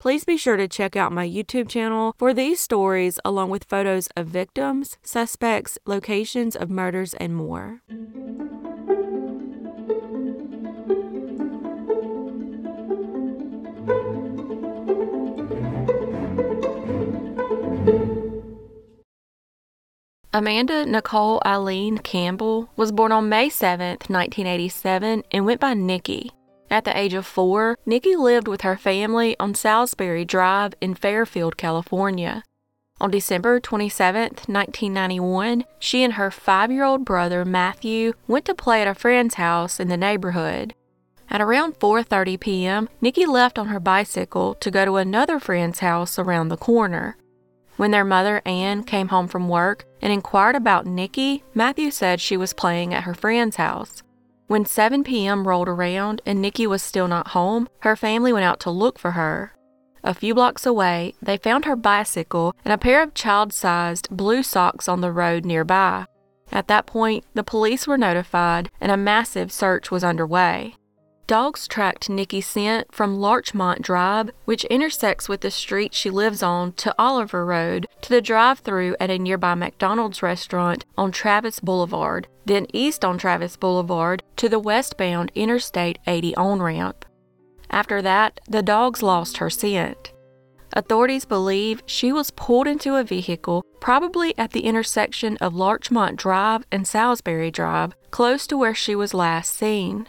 Please be sure to check out my YouTube channel for these stories, along with photos of victims, suspects, locations of murders, and more. Amanda Nicole Eileen Campbell was born on May 7, 1987, and went by Nikki. At the age of four, Nikki lived with her family on Salisbury Drive in Fairfield, California. On December 27, 1991, she and her five year old brother Matthew went to play at a friend's house in the neighborhood. At around 4:30 p.m., Nikki left on her bicycle to go to another friend's house around the corner. When their mother, Ann, came home from work and inquired about Nikki, Matthew said she was playing at her friend's house. When 7 p.m. rolled around and Nikki was still not home, her family went out to look for her. A few blocks away, they found her bicycle and a pair of child sized blue socks on the road nearby. At that point, the police were notified and a massive search was underway. Dogs tracked Nikki's scent from Larchmont Drive, which intersects with the street she lives on, to Oliver Road, to the drive through at a nearby McDonald's restaurant on Travis Boulevard, then east on Travis Boulevard to the westbound Interstate 80 on ramp. After that, the dogs lost her scent. Authorities believe she was pulled into a vehicle, probably at the intersection of Larchmont Drive and Salisbury Drive, close to where she was last seen.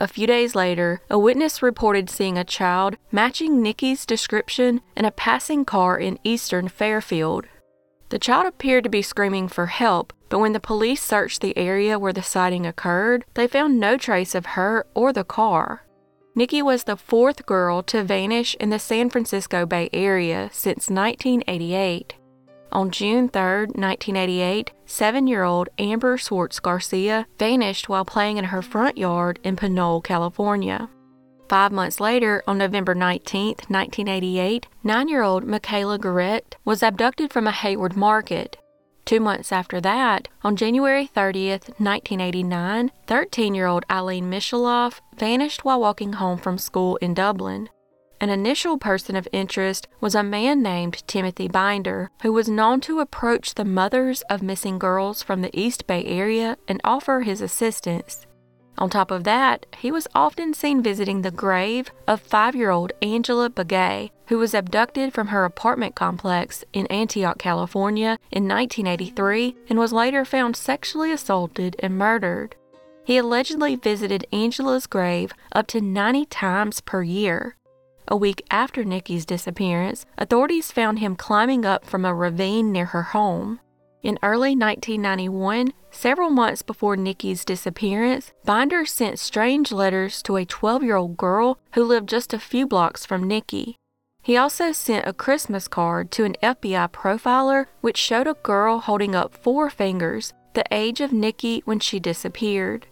A few days later, a witness reported seeing a child matching Nikki's description in a passing car in eastern Fairfield. The child appeared to be screaming for help, but when the police searched the area where the sighting occurred, they found no trace of her or the car. Nikki was the fourth girl to vanish in the San Francisco Bay Area since 1988. On June 3, 1988, seven year old Amber Swartz Garcia vanished while playing in her front yard in Pinole, California. Five months later, on November 19, 1988, nine year old Michaela Garrett was abducted from a Hayward market. Two months after that, on January 30, 1989, 13 year old Ilene Misheloff vanished while walking home from school in Dublin. An initial person of interest was a man named Timothy Binder, who was known to approach the mothers of missing girls from the East Bay area and offer his assistance. On top of that, he was often seen visiting the grave of five year old Angela Begay, who was abducted from her apartment complex in Antioch, California in 1983 and was later found sexually assaulted and murdered. He allegedly visited Angela's grave up to 90 times per year. A week after Nikki's disappearance, authorities found him climbing up from a ravine near her home. In early 1991, several months before Nikki's disappearance, Binder sent strange letters to a 12 year old girl who lived just a few blocks from Nikki. He also sent a Christmas card to an FBI profiler which showed a girl holding up four fingers, the age of Nikki when she disappeared.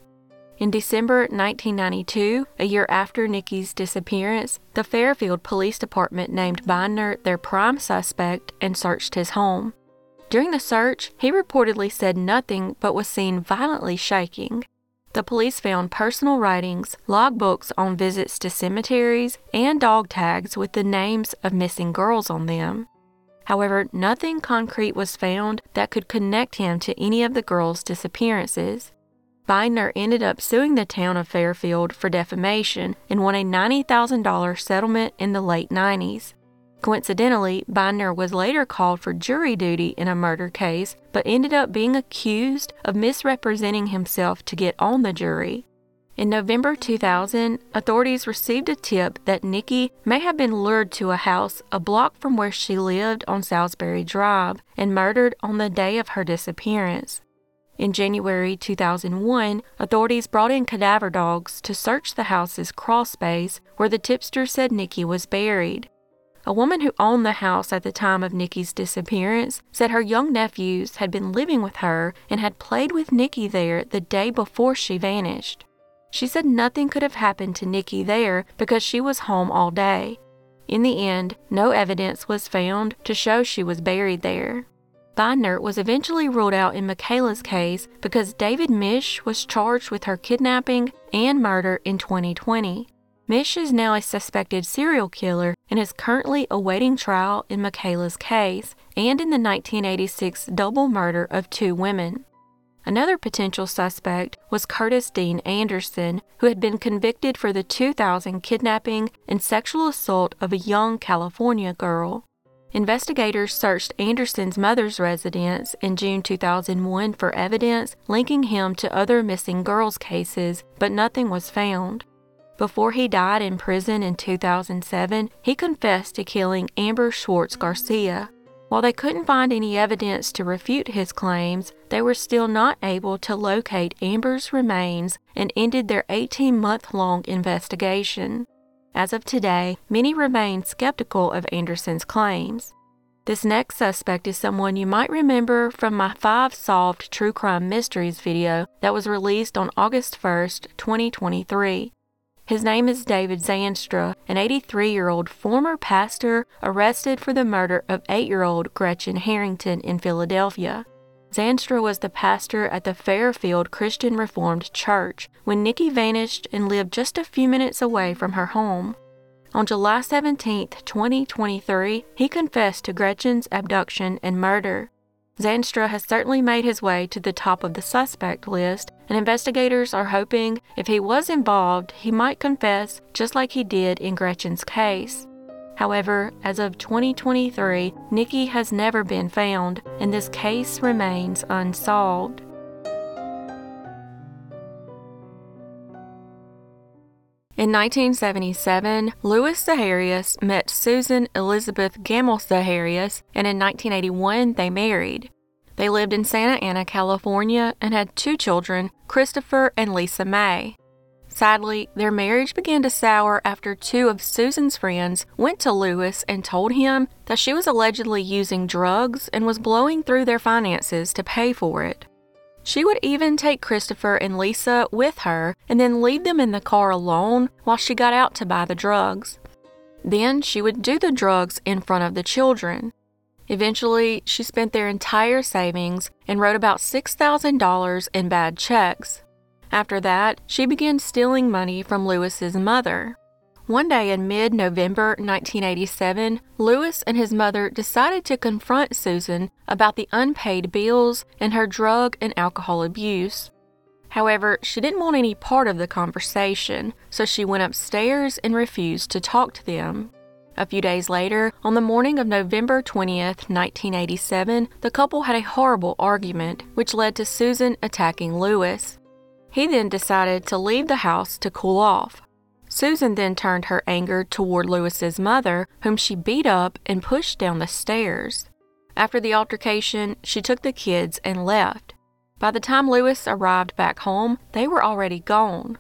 In December 1992, a year after Nikki's disappearance, the Fairfield Police Department named Binder their prime suspect and searched his home. During the search, he reportedly said nothing but was seen violently shaking. The police found personal writings, logbooks on visits to cemeteries, and dog tags with the names of missing girls on them. However, nothing concrete was found that could connect him to any of the girls' disappearances. Binder ended up suing the town of Fairfield for defamation and won a $90,000 settlement in the late 90s. Coincidentally, Binder was later called for jury duty in a murder case, but ended up being accused of misrepresenting himself to get on the jury. In November 2000, authorities received a tip that Nikki may have been lured to a house a block from where she lived on Salisbury Drive and murdered on the day of her disappearance. In January 2001, authorities brought in cadaver dogs to search the house's crawl space where the tipster said Nikki was buried. a woman who owned the house at the time of Nikki's disappearance said her young nephews had been living with her and had played with Nikki there the day before she vanished. She said nothing could have happened to Nikki there because she was home all day. In the end, no evidence was found to show she was buried there. Binder was eventually ruled out in Michaela's case because David Misch was charged with her kidnapping and murder in 2020. Misch is now a suspected serial killer and is currently awaiting trial in Michaela's case and in the 1986 double murder of two women. Another potential suspect was Curtis Dean Anderson, who had been convicted for the 2000 kidnapping and sexual assault of a young California girl. Investigators searched Anderson's mother's residence in June 2001 for evidence linking him to other missing girls cases, but nothing was found. Before he died in prison in 2007, he confessed to killing Amber Swartz Garcia. While they couldn't find any evidence to refute his claims, they were still not able to locate Amber's remains and ended their 18 month long investigation. As of today, many remain skeptical of Anderson's claims. This next suspect is someone you might remember from my 5 Solved True Crime Mysteries video that was released on August 1st, 2023. His name is David Zandstra, an 83 year old former pastor arrested for the murder of 8 year old Gretchen Harrington in Philadelphia. Zandstra was the pastor at the Fairfield Christian Reformed Church when Nikki vanished and lived just a few minutes away from her home. On July 17, 2023, he confessed to Gretchen's abduction and murder. Zandstra has certainly made his way to the top of the suspect list, and investigators are hoping if he was involved, he might confess just like he did in Gretchen's case. However, as of 2023, Nikki has never been found, and this case remains unsolved. In 1977, Lewis Zaharias met Susan Elizabeth Gamble Zaharias, and in 1981 they married. They lived in Santa Ana, California, and had two children, Christopher and Lisa Mae. Sadly, their marriage began to sour after two of Susan's friends went to Lewis and told him that she was allegedly using drugs and was blowing through their finances to pay for it. She would even take Christopher and Lisa with her and then leave them in the car alone while she got out to buy the drugs. Then she would do the drugs in front of the children. Eventually, she spent their entire savings and wrote about $6,000 in bad checks. After that, she began stealing money from Lewis's mother. One day in mid November 1987, Lewis and his mother decided to confront Susan about the unpaid bills and her drug and alcohol abuse. However, she didn't want any part of the conversation, so she went upstairs and refused to talk to them. A few days later, on the morning of November 20th, 1987, the couple had a horrible argument, which led to Susan attacking Lewis. He then decided to leave the house to cool off. Susan then turned her anger toward Lewis's mother, whom she beat up and pushed down the stairs. After the altercation, she took the kids and left. By the time Lewis arrived back home, they were already gone.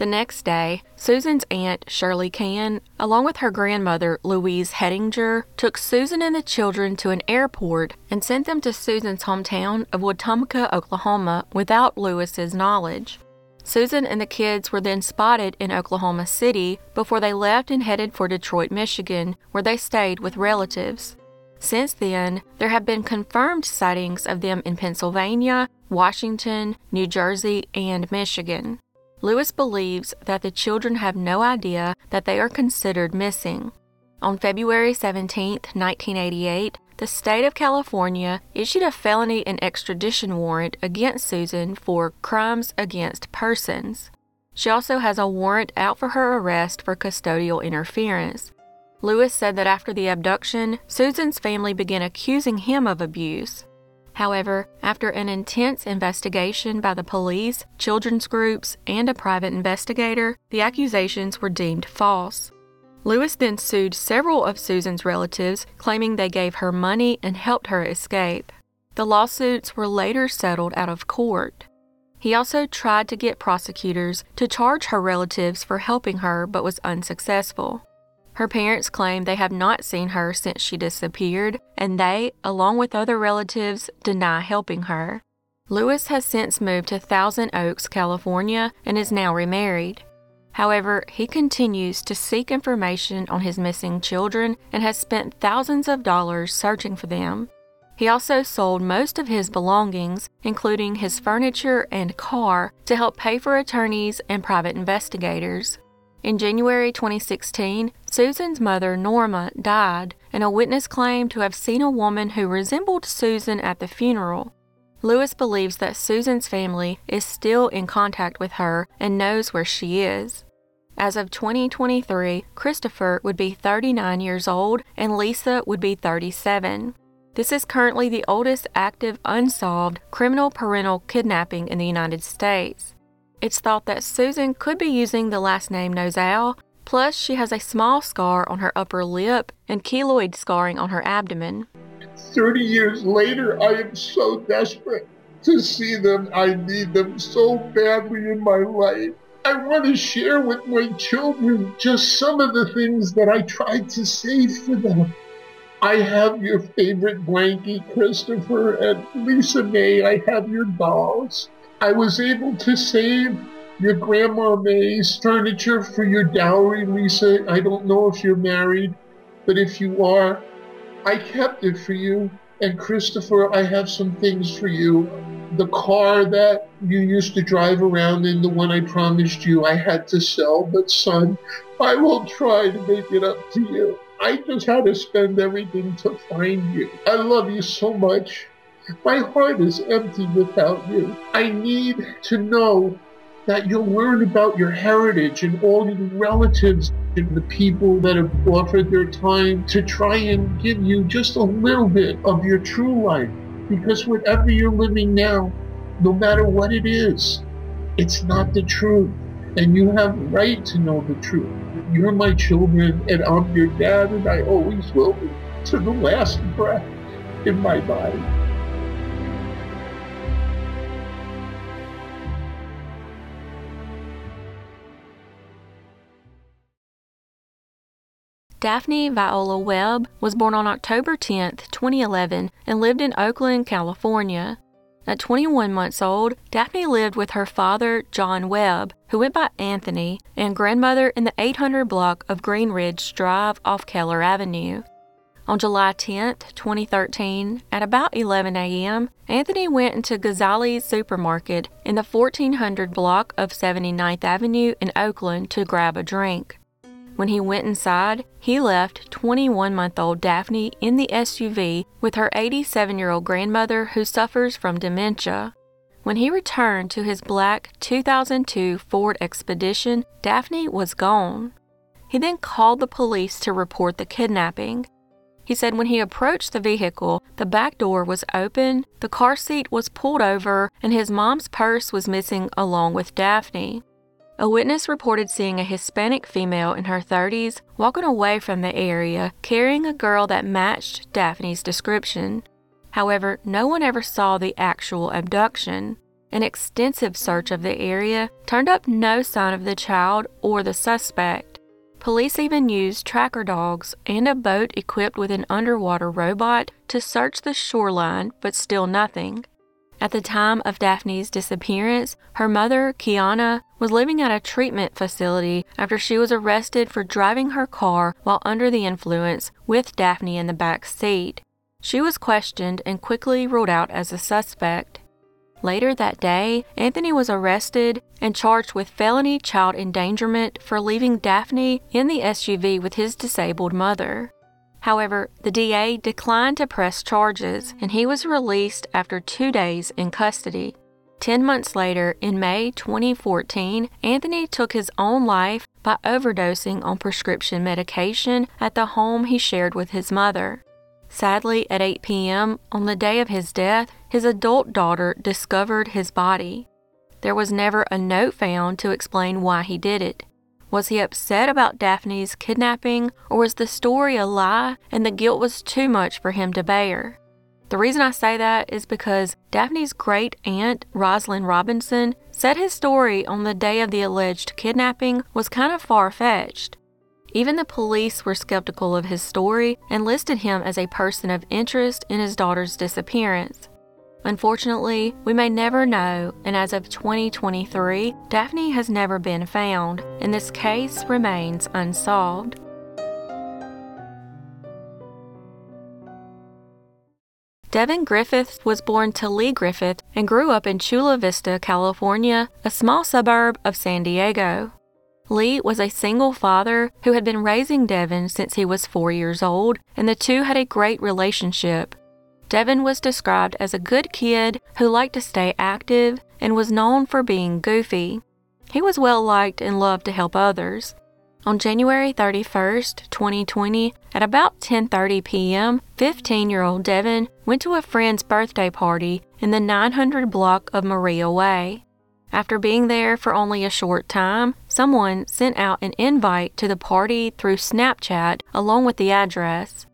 The next day, Susan's aunt, Shirley Can, along with her grandmother, Louise Hettinger, took Susan and the children to an airport and sent them to Susan's hometown of Wetumka, Oklahoma, without Lewis's knowledge. Susan and the kids were then spotted in Oklahoma City before they left and headed for Detroit, Michigan, where they stayed with relatives. Since then, there have been confirmed sightings of them in Pennsylvania, Washington, New Jersey, and Michigan. Lewis believes that the children have no idea that they are considered missing. On February 17, 1988, the state of California issued a felony and extradition warrant against Susan for crimes against persons. She also has a warrant out for her arrest for custodial interference. Lewis said that after the abduction, Susan's family began accusing him of abuse. However, after an intense investigation by the police, children's groups, and a private investigator, the accusations were deemed false. Lewis then sued several of Susan's relatives, claiming they gave her money and helped her escape. The lawsuits were later settled out of court. He also tried to get prosecutors to charge her relatives for helping her but was unsuccessful. Her parents claim they have not seen her since she disappeared, and they, along with other relatives, deny helping her. Lewis has since moved to Thousand Oaks, California, and is now remarried. However, he continues to seek information on his missing children and has spent thousands of dollars searching for them. He also sold most of his belongings, including his furniture and car, to help pay for attorneys and private investigators. In January 2016, Susan's mother, Norma, died, and a witness claimed to have seen a woman who resembled Susan at the funeral. Lewis believes that Susan's family is still in contact with her and knows where she is. As of 2023, Christopher would be 39 years old and Lisa would be 37. This is currently the oldest active unsolved criminal parental kidnapping in the United States. It's thought that Susan could be using the last name Nozal, plus, she has a small scar on her upper lip and keloid scarring on her abdomen. 30 years later, I am so desperate to see them. I need them so badly in my life. I want to share with my children just some of the things that I tried to save for them. I have your favorite blankie, Christopher, and Lisa Mae, I have your dolls. I was able to save your Grandma May's furniture for your dowry, Lisa. I don't know if you're married, but if you are, I kept it for you. And Christopher, I have some things for you. The car that you used to drive around in, the one I promised you, I had to sell. But son, I will try to make it up to you. I just had to spend everything to find you. I love you so much. My heart is empty without you. I need to know that you'll learn about your heritage and all your relatives and the people that have offered their time to try and give you just a little bit of your true life. Because whatever you're living now, no matter what it is, it's not the truth. And you have right to know the truth. You're my children, and I'm your dad, and I always will be to the last breath in my body. Daphne Viola Webb was born on October 10, 2011, and lived in Oakland, California. At 21 months old, Daphne lived with her father, John Webb, who went by Anthony, and grandmother in the 800 block of Green Ridge Drive off Keller Avenue. On July 10, 2013, at about 11 a.m., Anthony went into Gazzali's supermarket in the 1400 block of 79th Avenue in Oakland to grab a drink. When he went inside, he left 21 month old Daphne in the SUV with her 87 year old grandmother who suffers from dementia. When he returned to his black 2002 Ford Expedition, Daphne was gone. He then called the police to report the kidnapping. He said when he approached the vehicle, the back door was open, the car seat was pulled over, and his mom's purse was missing along with Daphne. A witness reported seeing a Hispanic female in her 30s walking away from the area carrying a girl that matched Daphne's description. However, no one ever saw the actual abduction. An extensive search of the area turned up no sign of the child or the suspect. Police even used tracker dogs and a boat equipped with an underwater robot to search the shoreline, but still nothing. At the time of Daphne's disappearance, her mother, Kiana, was living at a treatment facility after she was arrested for driving her car while under the influence with Daphne in the back seat. She was questioned and quickly ruled out as a suspect. Later that day, Anthony was arrested and charged with felony child endangerment for leaving Daphne in the SUV with his disabled mother. However, the DA declined to press charges and he was released after two days in custody. Ten months later, in May 2014, Anthony took his own life by overdosing on prescription medication at the home he shared with his mother. Sadly, at 8 p.m., on the day of his death, his adult daughter discovered his body. There was never a note found to explain why he did it. Was he upset about Daphne's kidnapping, or was the story a lie and the guilt was too much for him to bear? The reason I say that is because Daphne's great aunt, Rosalind Robinson, said his story on the day of the alleged kidnapping was kind of far fetched. Even the police were skeptical of his story and listed him as a person of interest in his daughter's disappearance. Unfortunately, we may never know, and as of 2023, Daphne has never been found, and this case remains unsolved. Devin Griffith was born to Lee Griffith and grew up in Chula Vista, California, a small suburb of San Diego. Lee was a single father who had been raising Devin since he was four years old, and the two had a great relationship. Devin was described as a good kid who liked to stay active and was known for being goofy. He was well liked and loved to help others. On January 31st, 2020, at about 10:30 p.m., 15-year-old Devin went to a friend's birthday party in the 900 block of Maria Way. After being there for only a short time, someone sent out an invite to the party through Snapchat along with the address.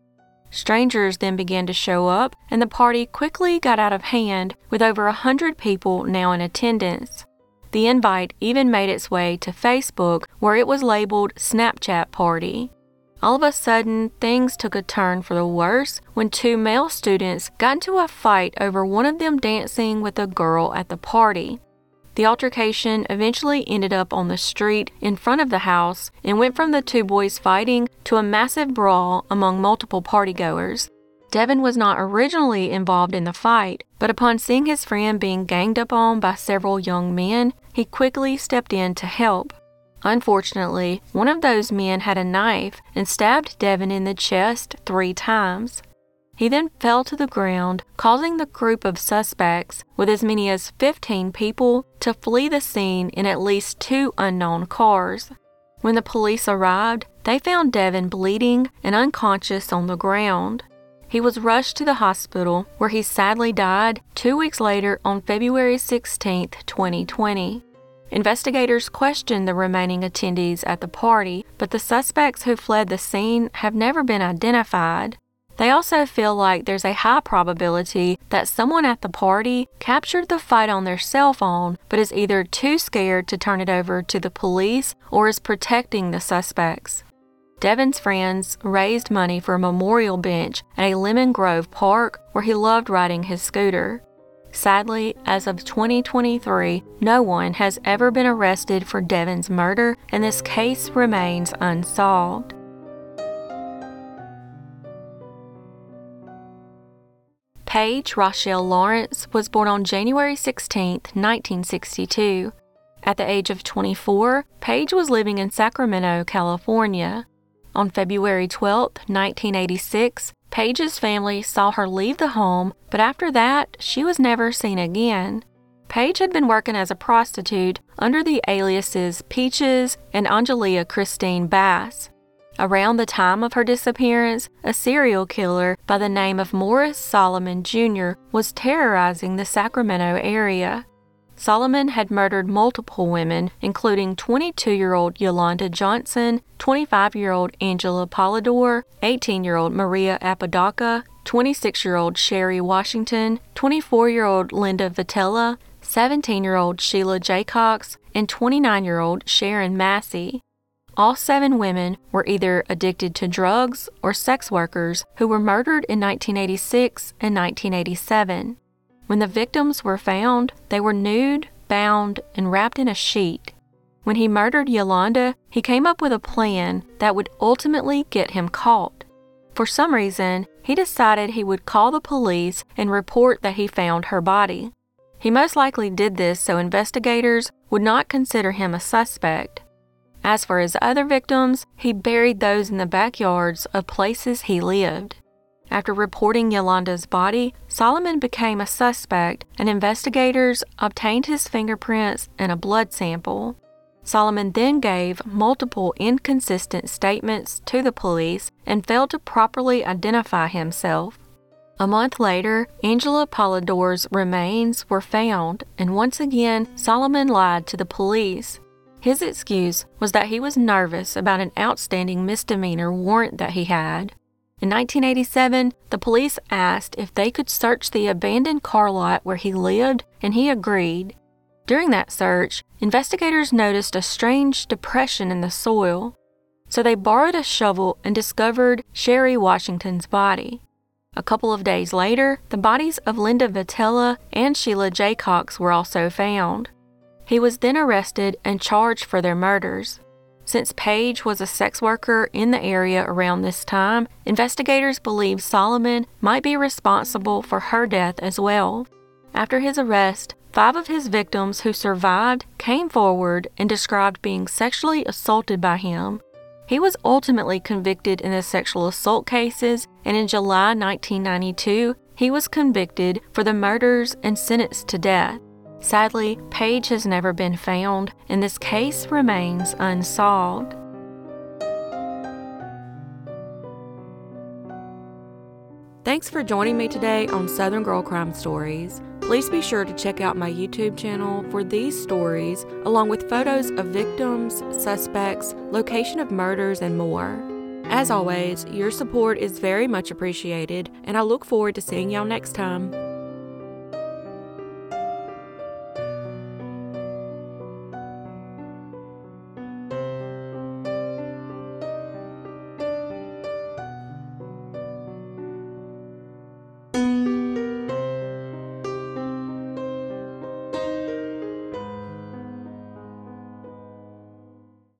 Strangers then began to show up, and the party quickly got out of hand with over a hundred people now in attendance. The invite even made its way to Facebook, where it was labeled Snapchat Party. All of a sudden, things took a turn for the worse when two male students got into a fight over one of them dancing with a girl at the party. The altercation eventually ended up on the street in front of the house and went from the two boys fighting to a massive brawl among multiple partygoers. Devin was not originally involved in the fight, but upon seeing his friend being ganged up on by several young men, he quickly stepped in to help. Unfortunately, one of those men had a knife and stabbed Devin in the chest three times. He then fell to the ground, causing the group of suspects, with as many as 15 people, to flee the scene in at least two unknown cars. When the police arrived, they found Devin bleeding and unconscious on the ground. He was rushed to the hospital, where he sadly died two weeks later on February 16, 2020. Investigators questioned the remaining attendees at the party, but the suspects who fled the scene have never been identified. They also feel like there's a high probability that someone at the party captured the fight on their cell phone but is either too scared to turn it over to the police or is protecting the suspects. Devin's friends raised money for a memorial bench at a Lemon Grove park where he loved riding his scooter. Sadly, as of 2023, no one has ever been arrested for Devin's murder, and this case remains unsolved. Paige Rochelle Lawrence was born on January 16, 1962. At the age of 24, Paige was living in Sacramento, California. On February 12, 1986, Paige's family saw her leave the home, but after that, she was never seen again. Paige had been working as a prostitute under the aliases Peaches and Angelia Christine Bass. Around the time of her disappearance, a serial killer by the name of Morris Solomon Jr. was terrorizing the Sacramento area. Solomon had murdered multiple women, including 22 year old Yolanda Johnson, 25 year old Angela Polidor, 18 year old Maria Apodaca, 26 year old Sherry Washington, 24 year old Linda Vitella, 17 year old Sheila Jaycox, and 29 year old Sharon Massey. All seven women were either addicted to drugs or sex workers who were murdered in 1986 and 1987. When the victims were found, they were nude, bound, and wrapped in a sheet. When he murdered Yolanda, he came up with a plan that would ultimately get him caught. For some reason, he decided he would call the police and report that he found her body. He most likely did this so investigators would not consider him a suspect. As for his other victims, he buried those in the backyards of places he lived. After reporting Yolanda's body, Solomon became a suspect, and investigators obtained his fingerprints and a blood sample. Solomon then gave multiple inconsistent statements to the police and failed to properly identify himself. A month later, Angela Polidor's remains were found, and once again, Solomon lied to the police. His excuse was that he was nervous about an outstanding misdemeanor warrant that he had. In 1987, the police asked if they could search the abandoned car lot where he lived, and he agreed. During that search, investigators noticed a strange depression in the soil. so they borrowed a shovel and discovered Sherry Washington's body. A couple of days later, the bodies of Linda Vitella and Sheila Jaycox were also found. He was then arrested and charged for their murders. Since Paige was a sex worker in the area around this time, investigators believe Solomon might be responsible for her death as well. After his arrest, five of his victims who survived came forward and described being sexually assaulted by him. He was ultimately convicted in the sexual assault cases, and in July 1992, he was convicted for the murders and sentenced to death. Sadly, Paige has never been found, and this case remains unsolved. Thanks for joining me today on Southern Girl Crime Stories. Please be sure to check out my YouTube channel for these stories, along with photos of victims, suspects, location of murders, and more. As always, your support is very much appreciated, and I look forward to seeing y'all next time.